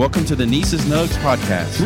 Welcome to the Nieces Nugs podcast.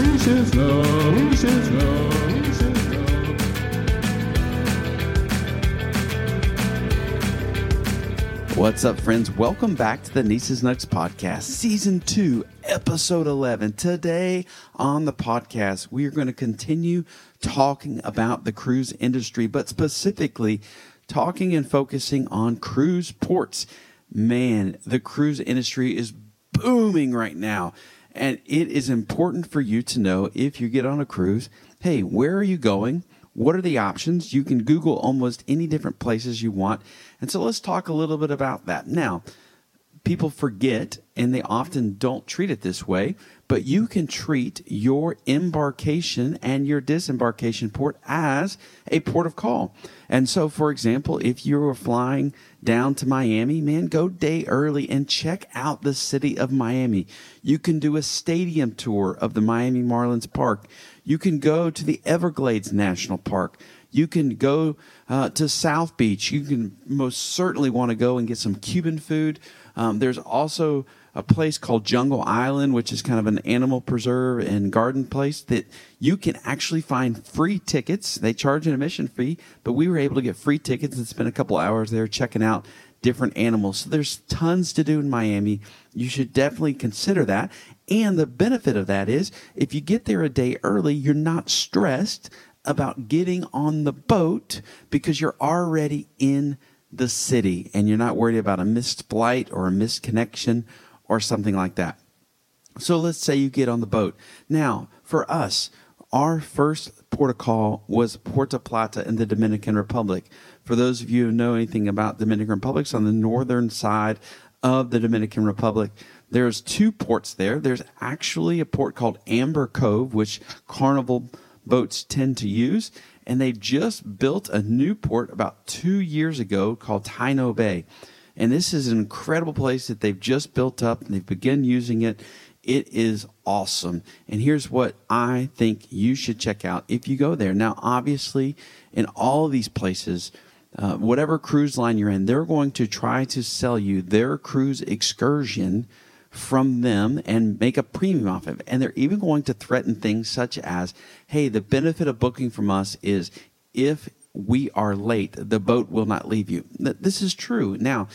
What's up, friends? Welcome back to the Nieces Nugs podcast, season two, episode 11. Today on the podcast, we are going to continue talking about the cruise industry, but specifically talking and focusing on cruise ports. Man, the cruise industry is booming right now. And it is important for you to know if you get on a cruise, hey, where are you going? What are the options? You can Google almost any different places you want. And so let's talk a little bit about that. Now, people forget and they often don't treat it this way, but you can treat your embarkation and your disembarkation port as a port of call. And so, for example, if you were flying down to Miami, man, go day early and check out the city of Miami. You can do a stadium tour of the Miami Marlins Park. You can go to the Everglades National Park. You can go uh, to South Beach. You can most certainly want to go and get some Cuban food. Um, there's also a place called Jungle Island, which is kind of an animal preserve and garden place that you can actually find free tickets. They charge an admission fee, but we were able to get free tickets and spend a couple hours there checking out different animals. So there's tons to do in Miami. You should definitely consider that. And the benefit of that is if you get there a day early, you're not stressed about getting on the boat because you're already in the city and you're not worried about a missed flight or a missed connection or something like that. So let's say you get on the boat. Now, for us, our first port of call was Puerto Plata in the Dominican Republic. For those of you who know anything about Dominican Republic, it's on the northern side of the Dominican Republic. There's two ports there. There's actually a port called Amber Cove, which Carnival boats tend to use. And they just built a new port about two years ago called Taino Bay. And this is an incredible place that they've just built up and they've begun using it. It is awesome. And here's what I think you should check out if you go there. Now, obviously, in all of these places, uh, whatever cruise line you're in, they're going to try to sell you their cruise excursion from them and make a premium off of it. And they're even going to threaten things such as, hey, the benefit of booking from us is if we are late, the boat will not leave you. This is true. Now,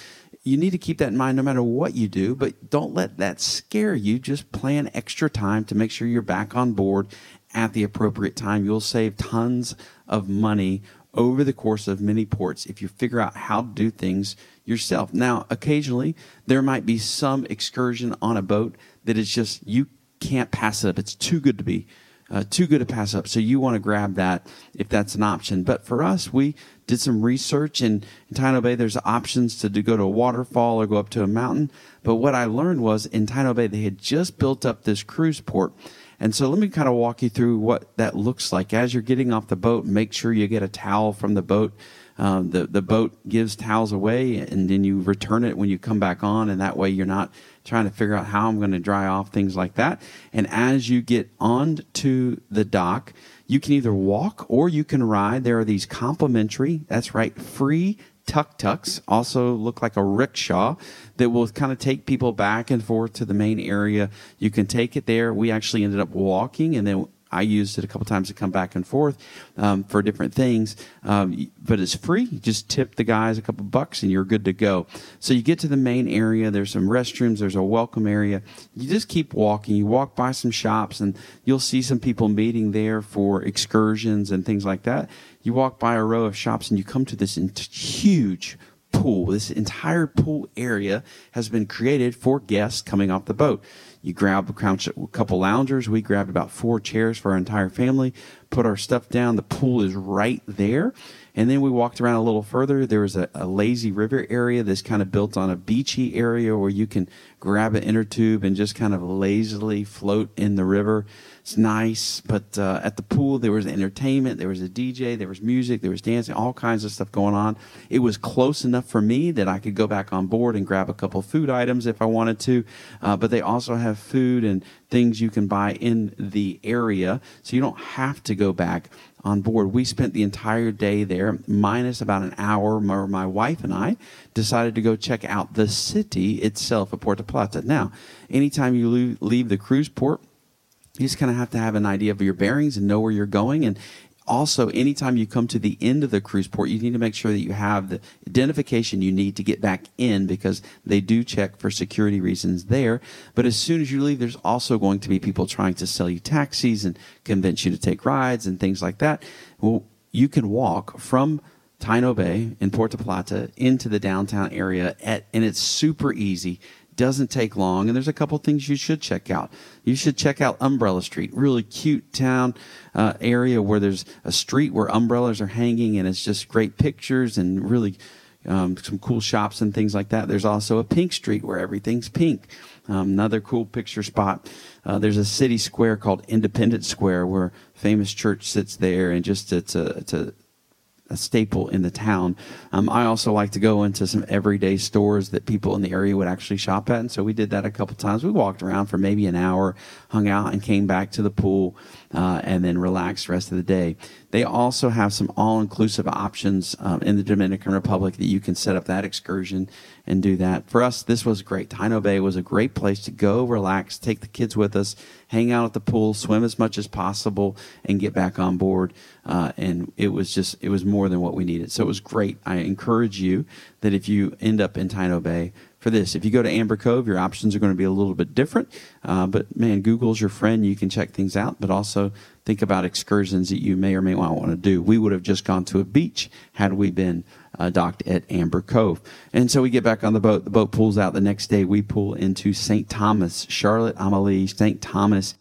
you need to keep that in mind no matter what you do, but don't let that scare you. Just plan extra time to make sure you're back on board at the appropriate time. You'll save tons of money over the course of many ports if you figure out how to do things yourself. Now, occasionally there might be some excursion on a boat that is just you can't pass it up. It's too good to be uh, too good to pass up. So you want to grab that if that's an option. But for us, we did some research and in Taino Bay, there's options to, go to a waterfall or go up to a mountain. But what I learned was in Taino Bay, they had just built up this cruise port. And so let me kind of walk you through what that looks like. As you're getting off the boat, make sure you get a towel from the boat. Um, the, the boat gives towels away and then you return it when you come back on. And that way you're not trying to figure out how I'm going to dry off, things like that. And as you get onto the dock, you can either walk or you can ride. There are these complimentary, that's right, free tuk tuks, also look like a rickshaw that will kind of take people back and forth to the main area. You can take it there. We actually ended up walking and then I used it a couple times to come back and forth um, for different things. Um, but it's free. You just tip the guys a couple bucks and you're good to go. So you get to the main area. There's some restrooms. There's a welcome area. You just keep walking. You walk by some shops and you'll see some people meeting there for excursions and things like that. You walk by a row of shops and you come to this huge pool. This entire pool area has been created for guests coming off the boat. You grab a couple loungers. We grabbed about four chairs for our entire family, put our stuff down. The pool is right there. And then we walked around a little further. There was a, a lazy river area that's kind of built on a beachy area where you can grab an inner tube and just kind of lazily float in the river. It's nice. But uh, at the pool, there was entertainment, there was a DJ, there was music, there was dancing, all kinds of stuff going on. It was close enough for me that I could go back on board and grab a couple food items if I wanted to. Uh, but they also have have food and things you can buy in the area, so you don't have to go back on board. We spent the entire day there, minus about an hour. My, my wife and I decided to go check out the city itself of Puerto Plata. Now, anytime you leave, the cruise port, you just kind of have to have an idea of your bearings and know where you're going. And also, anytime you come to the end of the cruise port, you need to make sure that you have the identification you need to get back in because they do check for security reasons there. But as soon as you leave, there's also going to be people trying to sell you taxis and convince you to take rides and things like that. Well, you can walk from Taino Bay in Puerto Plata into the downtown area at, and it's super easy doesn't take long, and there's a couple things you should check out. You should check out Umbrella Street, really cute town uh, area where there's a street where umbrellas are hanging, and it's just great pictures and really um, some cool shops and things like that. There's also a Pink Street where everything's pink. Um, another cool picture spot. Uh, there's a city square called Independence Square where famous church sits there, and just it's a it's a a staple in the town. Um, I also like to go into some everyday stores that people in the area would actually shop at, and so we did that a couple times. We walked around for maybe an hour, hung out, and came back to the pool, uh, and then relax the rest of the day. They also have some all-inclusive options um, in the Dominican Republic that you can set up that excursion and do that. For us, this was great. Taino Bay was a great place to go, relax, take the kids with us, hang out at the pool, swim as much as possible, and get back on board. Uh, and it was just, it was more than what we needed. So it was great. I encourage you that if you end up in Taino Bay, for this. If you go to Amber Cove, your options are going to be a little bit different. Uh, but man, Google's your friend. You can check things out, but also think about excursions that you may or may not want to do. We would have just gone to a beach had we been uh, docked at Amber Cove. And so we get back on the boat. The boat pulls out the next day. We pull into St. Thomas, Charlotte Amalie, St. Thomas.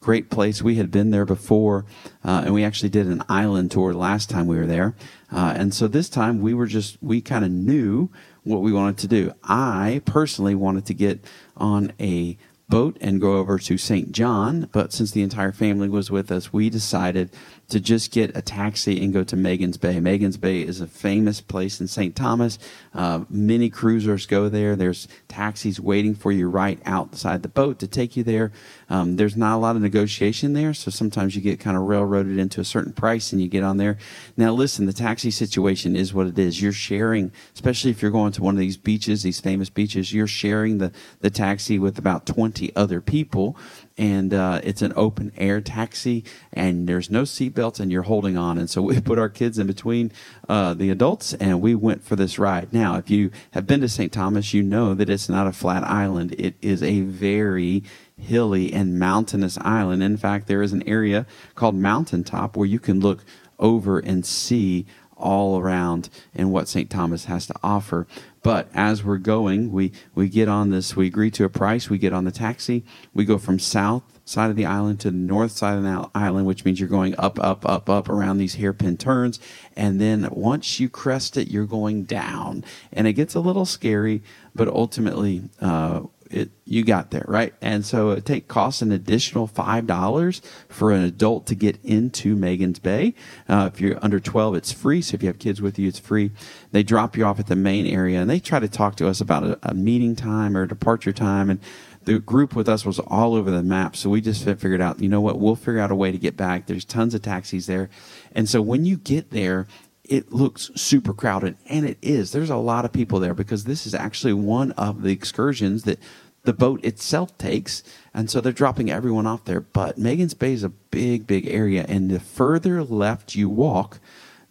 Great place. We had been there before, uh, and we actually did an island tour last time we were there. Uh, and so this time we were just, we kind of knew what we wanted to do. I personally wanted to get on a boat and go over to St. John, but since the entire family was with us, we decided to just get a taxi and go to Magens Bay. Magens Bay is a famous place in St. Thomas. Uh, many cruisers go there. There's taxis waiting for you right outside the boat to take you there. Um, there's not a lot of negotiation there, so sometimes you get kind of railroaded into a certain price and you get on there. Now, listen, the taxi situation is what it is. You're sharing, especially if you're going to one of these beaches, these famous beaches, you're sharing the, the taxi with about 20 other people and uh, it's an open air taxi, and there's no seatbelts, and you're holding on. And so we put our kids in between uh, the adults, and we went for this ride. Now, if you have been to St. Thomas, you know that it's not a flat island. It is a very hilly and mountainous island. In fact, there is an area called Mountaintop where you can look over and see all around and what St. Thomas has to offer. But as we're going, we, we get on this, we agree to a price, we get on the taxi, we go from south side of the island to the north side of the island, which means you're going up, up, up, up around these hairpin turns. And then once you crest it, you're going down. And it gets a little scary, but ultimately, uh, it, you got there, right? And so it take costs an additional five dollars for an adult to get into Magens Bay. Uh, if you're under twelve, it's free. So if you have kids with you, it's free. They drop you off at the main area, and they try to talk to us about a, a meeting time or departure time, and the group with us was all over the map. So we just figured out, you know what, we'll figure out a way to get back. There's tons of taxis there. And so when you get there, it looks super crowded and it is there's a lot of people there because this is actually one of the excursions that the boat itself takes. And so they're dropping everyone off there. But Magens Bay is a big, big area. And the further left you walk,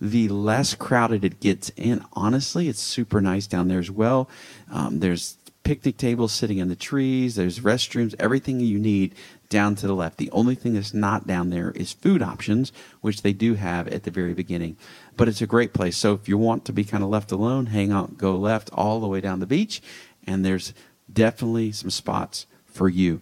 the less crowded it gets. And honestly, it's super nice down there as well. Um, there's picnic tables sitting in the trees, there's restrooms, everything you need down to the left. The only thing that's not down there is food options, which they do have at the very beginning. But it's a great place. So if you want to be kind of left alone, hang out, go left all the way down the beach, and there's definitely some spots for you.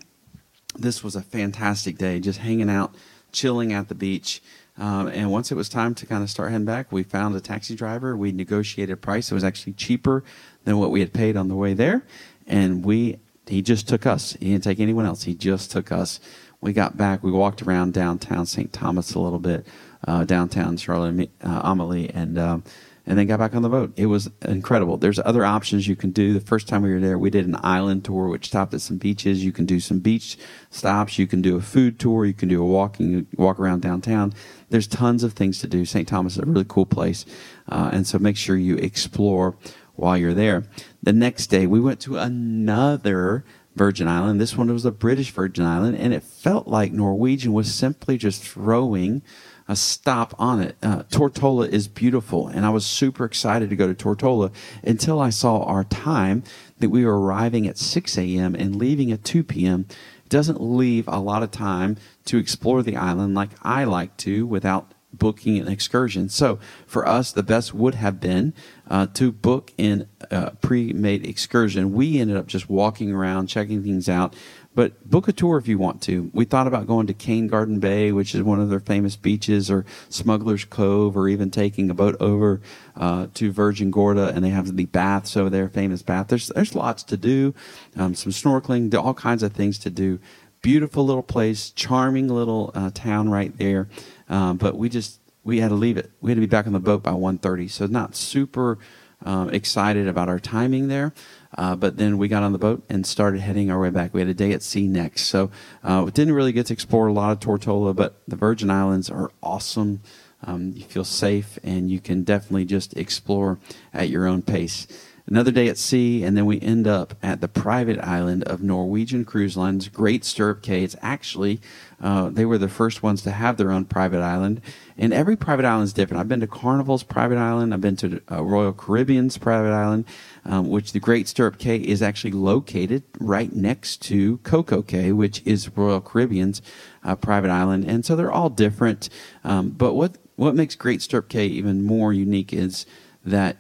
This was a fantastic day, just hanging out, chilling at the beach. Um, and once it was time to kind of start heading back, we found a taxi driver. We negotiated a price. It was actually cheaper than what we had paid on the way there. And we, he just took us. He didn't take anyone else. He just took us. We got back. We walked around downtown St. Thomas a little bit, uh, downtown Charlotte uh, Amalie, and um, and then got back on the boat. It was incredible. There's other options you can do. The first time we were there, we did an island tour, which stopped at some beaches. You can do some beach stops. You can do a food tour. You can do a walking walk around downtown. There's tons of things to do. St. Thomas is a really cool place, uh, and so make sure you explore while you're there. The next day, we went to another Virgin Island. This one was a British Virgin Island, and it felt like Norwegian was simply just throwing a stop on it. Uh, Tortola is beautiful, and I was super excited to go to Tortola until I saw our time that we were arriving at 6 a.m. and leaving at 2 p.m. Doesn't leave a lot of time to explore the island like I like to without booking an excursion. So for us, the best would have been uh, to book in a pre-made excursion. We ended up just walking around, checking things out. But book a tour if you want to. We thought about going to Cane Garden Bay, which is one of their famous beaches, or Smuggler's Cove, or even taking a boat over uh, to Virgin Gorda, and they have the baths over there, famous bath. There's there's lots to do, um, some snorkeling, all kinds of things to do. Beautiful little place, charming little uh, town right there. Um, but we just we had to leave it. We had to be back on the boat by 1.30, so not super um, excited about our timing there. Uh, but then we got on the boat and started heading our way back. We had a day at sea next, so uh, we didn't really get to explore a lot of Tortola. But the Virgin Islands are awesome. Um, you feel safe, and you can definitely just explore at your own pace another day at sea, and then we end up at the private island of Norwegian Cruise Line's Great Stirrup Cay. It's actually, uh, they were the first ones to have their own private island, and every private island is different. I've been to Carnival's private island, I've been to uh, Royal Caribbean's private island, um, which the Great Stirrup Cay is actually located right next to Coco Cay, which is Royal Caribbean's uh, private island, and so they're all different. Um, but what what makes Great Stirrup Cay even more unique is that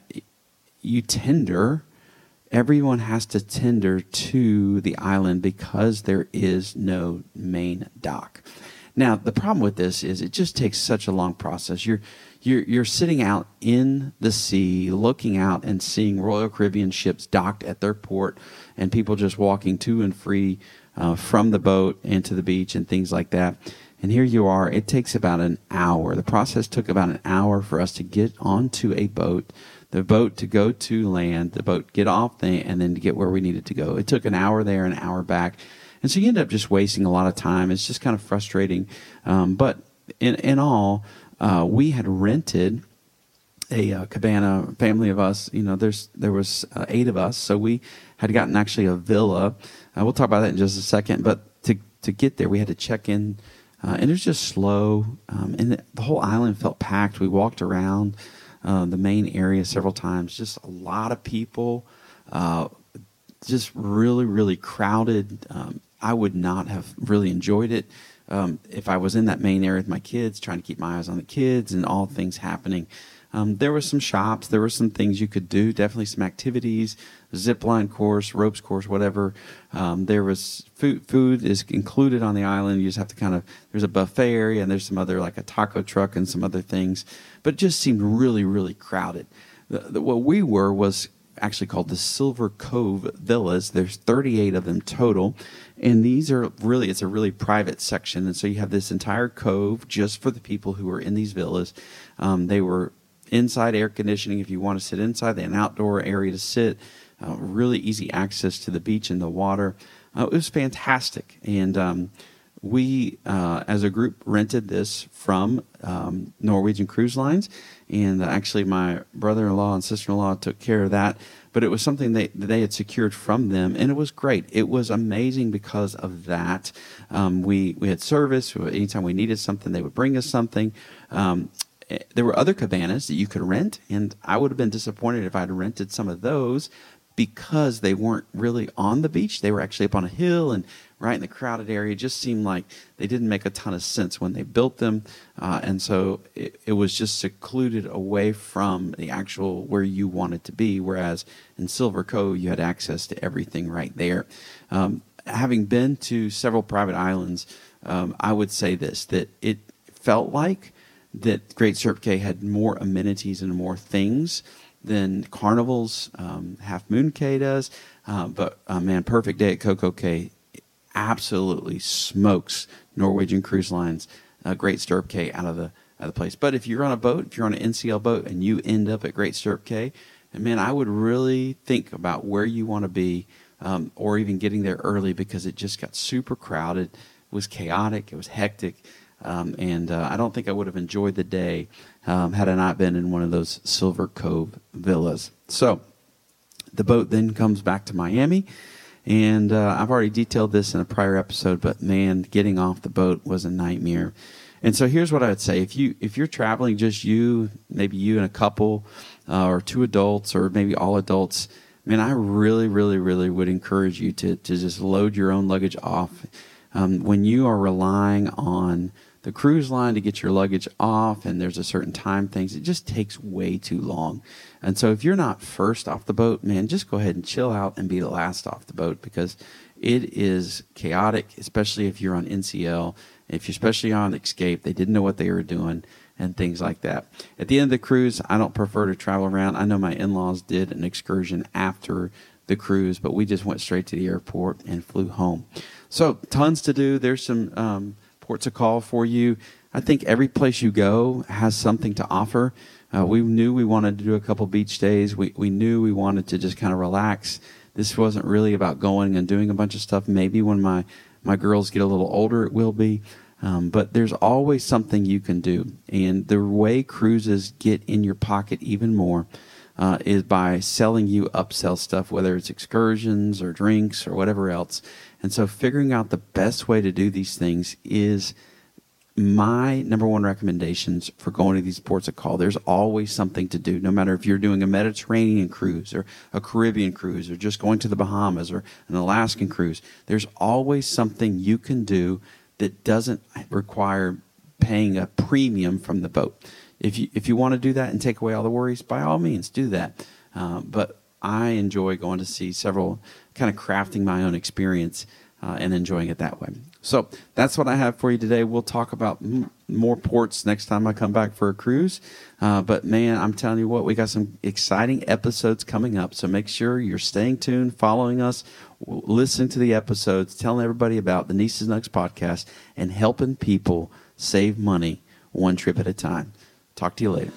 you tender everyone has to tender to the island because there is no main dock. Now, the problem with this is it just takes such a long process. You're you're you're sitting out in the sea, looking out and seeing Royal Caribbean ships docked at their port, and people just walking to and free uh, from the boat into the beach and things like that. And here you are. It takes about an hour. The process took about an hour for us to get onto a boat the boat to go to land, the boat get off the, and then to get where we needed to go. It took an hour there, an hour back, and so you end up just wasting a lot of time. It's just kind of frustrating. Um, but in in all, uh, we had rented a uh, cabana family of us you know there's there was uh, eight of us. So we had gotten actually a villa. Uh, we'll talk about that in just a second. But to to get there we had to check in uh, and it was just slow. Um, and the, the, whole island felt packed. We walked around uh, the main area several times. Just a lot of people, uh, just really, really crowded. Um, I would not have really enjoyed it um, if I was in that main area with my kids, trying to keep my eyes on the kids and all things happening. Um, there were some shops, there were some things you could do, definitely some activities, zip line course, ropes course, whatever. Um, there was food. Food is included on the island. You just have to kind of there's a buffet area and there's some other like a taco truck and some other things, but it just seemed really really crowded. The, the, what we were was actually called the Silver Cove Villas. There's 38 of them total, and these are really it's a really private section, and so you have this entire cove just for the people who are in these villas. Um, they were inside air conditioning if you want to sit inside, an outdoor area to sit, uh, really easy access to the beach and the water. Uh, it was fantastic. And um, we, uh, as a group, rented this from um, Norwegian Cruise Lines. And actually, my brother in law and sister in law took care of that. But it was something that they had secured from them, and it was great. It was amazing because of that. Um, we, we had service. Anytime we needed something, they would bring us something. There were other cabanas that you could rent, and I would have been disappointed if I'd rented some of those because they weren't really on the beach. They were actually up on a hill and right in the crowded area. It just seemed like they didn't make a ton of sense when they built them, uh, and so it, it, was just secluded away from the actual where you wanted to be. Whereas in Silver Cove, you had access to everything right there. Um, having been to several private islands, um, I would say this that it felt like that Great Cay had more amenities and more things than Carnival's um, Half Moon Cay does. Uh, but uh, man, Perfect Day at Coco Cay absolutely smokes Norwegian Cruise Lines uh, Great Stirrup Cay out of the at the place. But if you're on a boat, if you're on an NCL boat and you end up at Great Stirrup Cay, and man, I would really think about where you want to be, um, or even getting there early because it just got super crowded. It was chaotic. It was hectic. Um, and uh, I don't think I would have enjoyed the day um, had I not been in one of those Silver Cove villas. So the boat then comes back to Miami. And uh, I've already detailed this in a prior episode, but man, getting off the boat was a nightmare. And so here's what I would say: if you if you're traveling, just you, maybe you and a couple, uh, or two adults, or maybe all adults, man, I really, really, really would encourage you to to just load your own luggage off. Um, when you are relying on the cruise line to get your luggage off and there's a certain time things it just takes way too long. And so if you're not first off the boat man just go ahead and chill out and be the last off the boat because it is chaotic especially if you're on ncl if you're especially on escape they didn't know what they were doing and things like that. At the end of the cruise i don't prefer to travel around. I know my in-laws did an excursion after the cruise but we just went straight to the airport and flew home. So tons to do. There's some um, ports of call for you. I think every place you go has something to offer. Uh, we knew we wanted to do a couple beach days. We, we knew we wanted to just kind of relax. This wasn't really about going and doing a bunch of stuff. Maybe when my, my girls get a little older, it will be. Um, but there's always something you can do. And the way cruises get in your pocket even more uh, is by selling you upsell stuff, whether it's excursions or drinks or whatever else. And so figuring out the best way to do these things is my number one recommendations for going to these ports of call. There's always something to do, no matter if you're doing a Mediterranean cruise or a Caribbean cruise or just going to the Bahamas or an Alaskan cruise. There's always something you can do that doesn't require paying a premium from the boat. If you if you want to do that and take away all the worries, by all means do that. Uh, but I enjoy going to see several kind of crafting my own experience uh, and enjoying it that way. So that's what I have for you today. We'll talk about m- more ports next time I come back for a cruise. Uh, but man, I'm telling you what, we got some exciting episodes coming up. So make sure you're staying tuned, following us, listening to the episodes, telling everybody about the Nices Nugs podcast, and helping people save money one trip at a time. Talk to you later.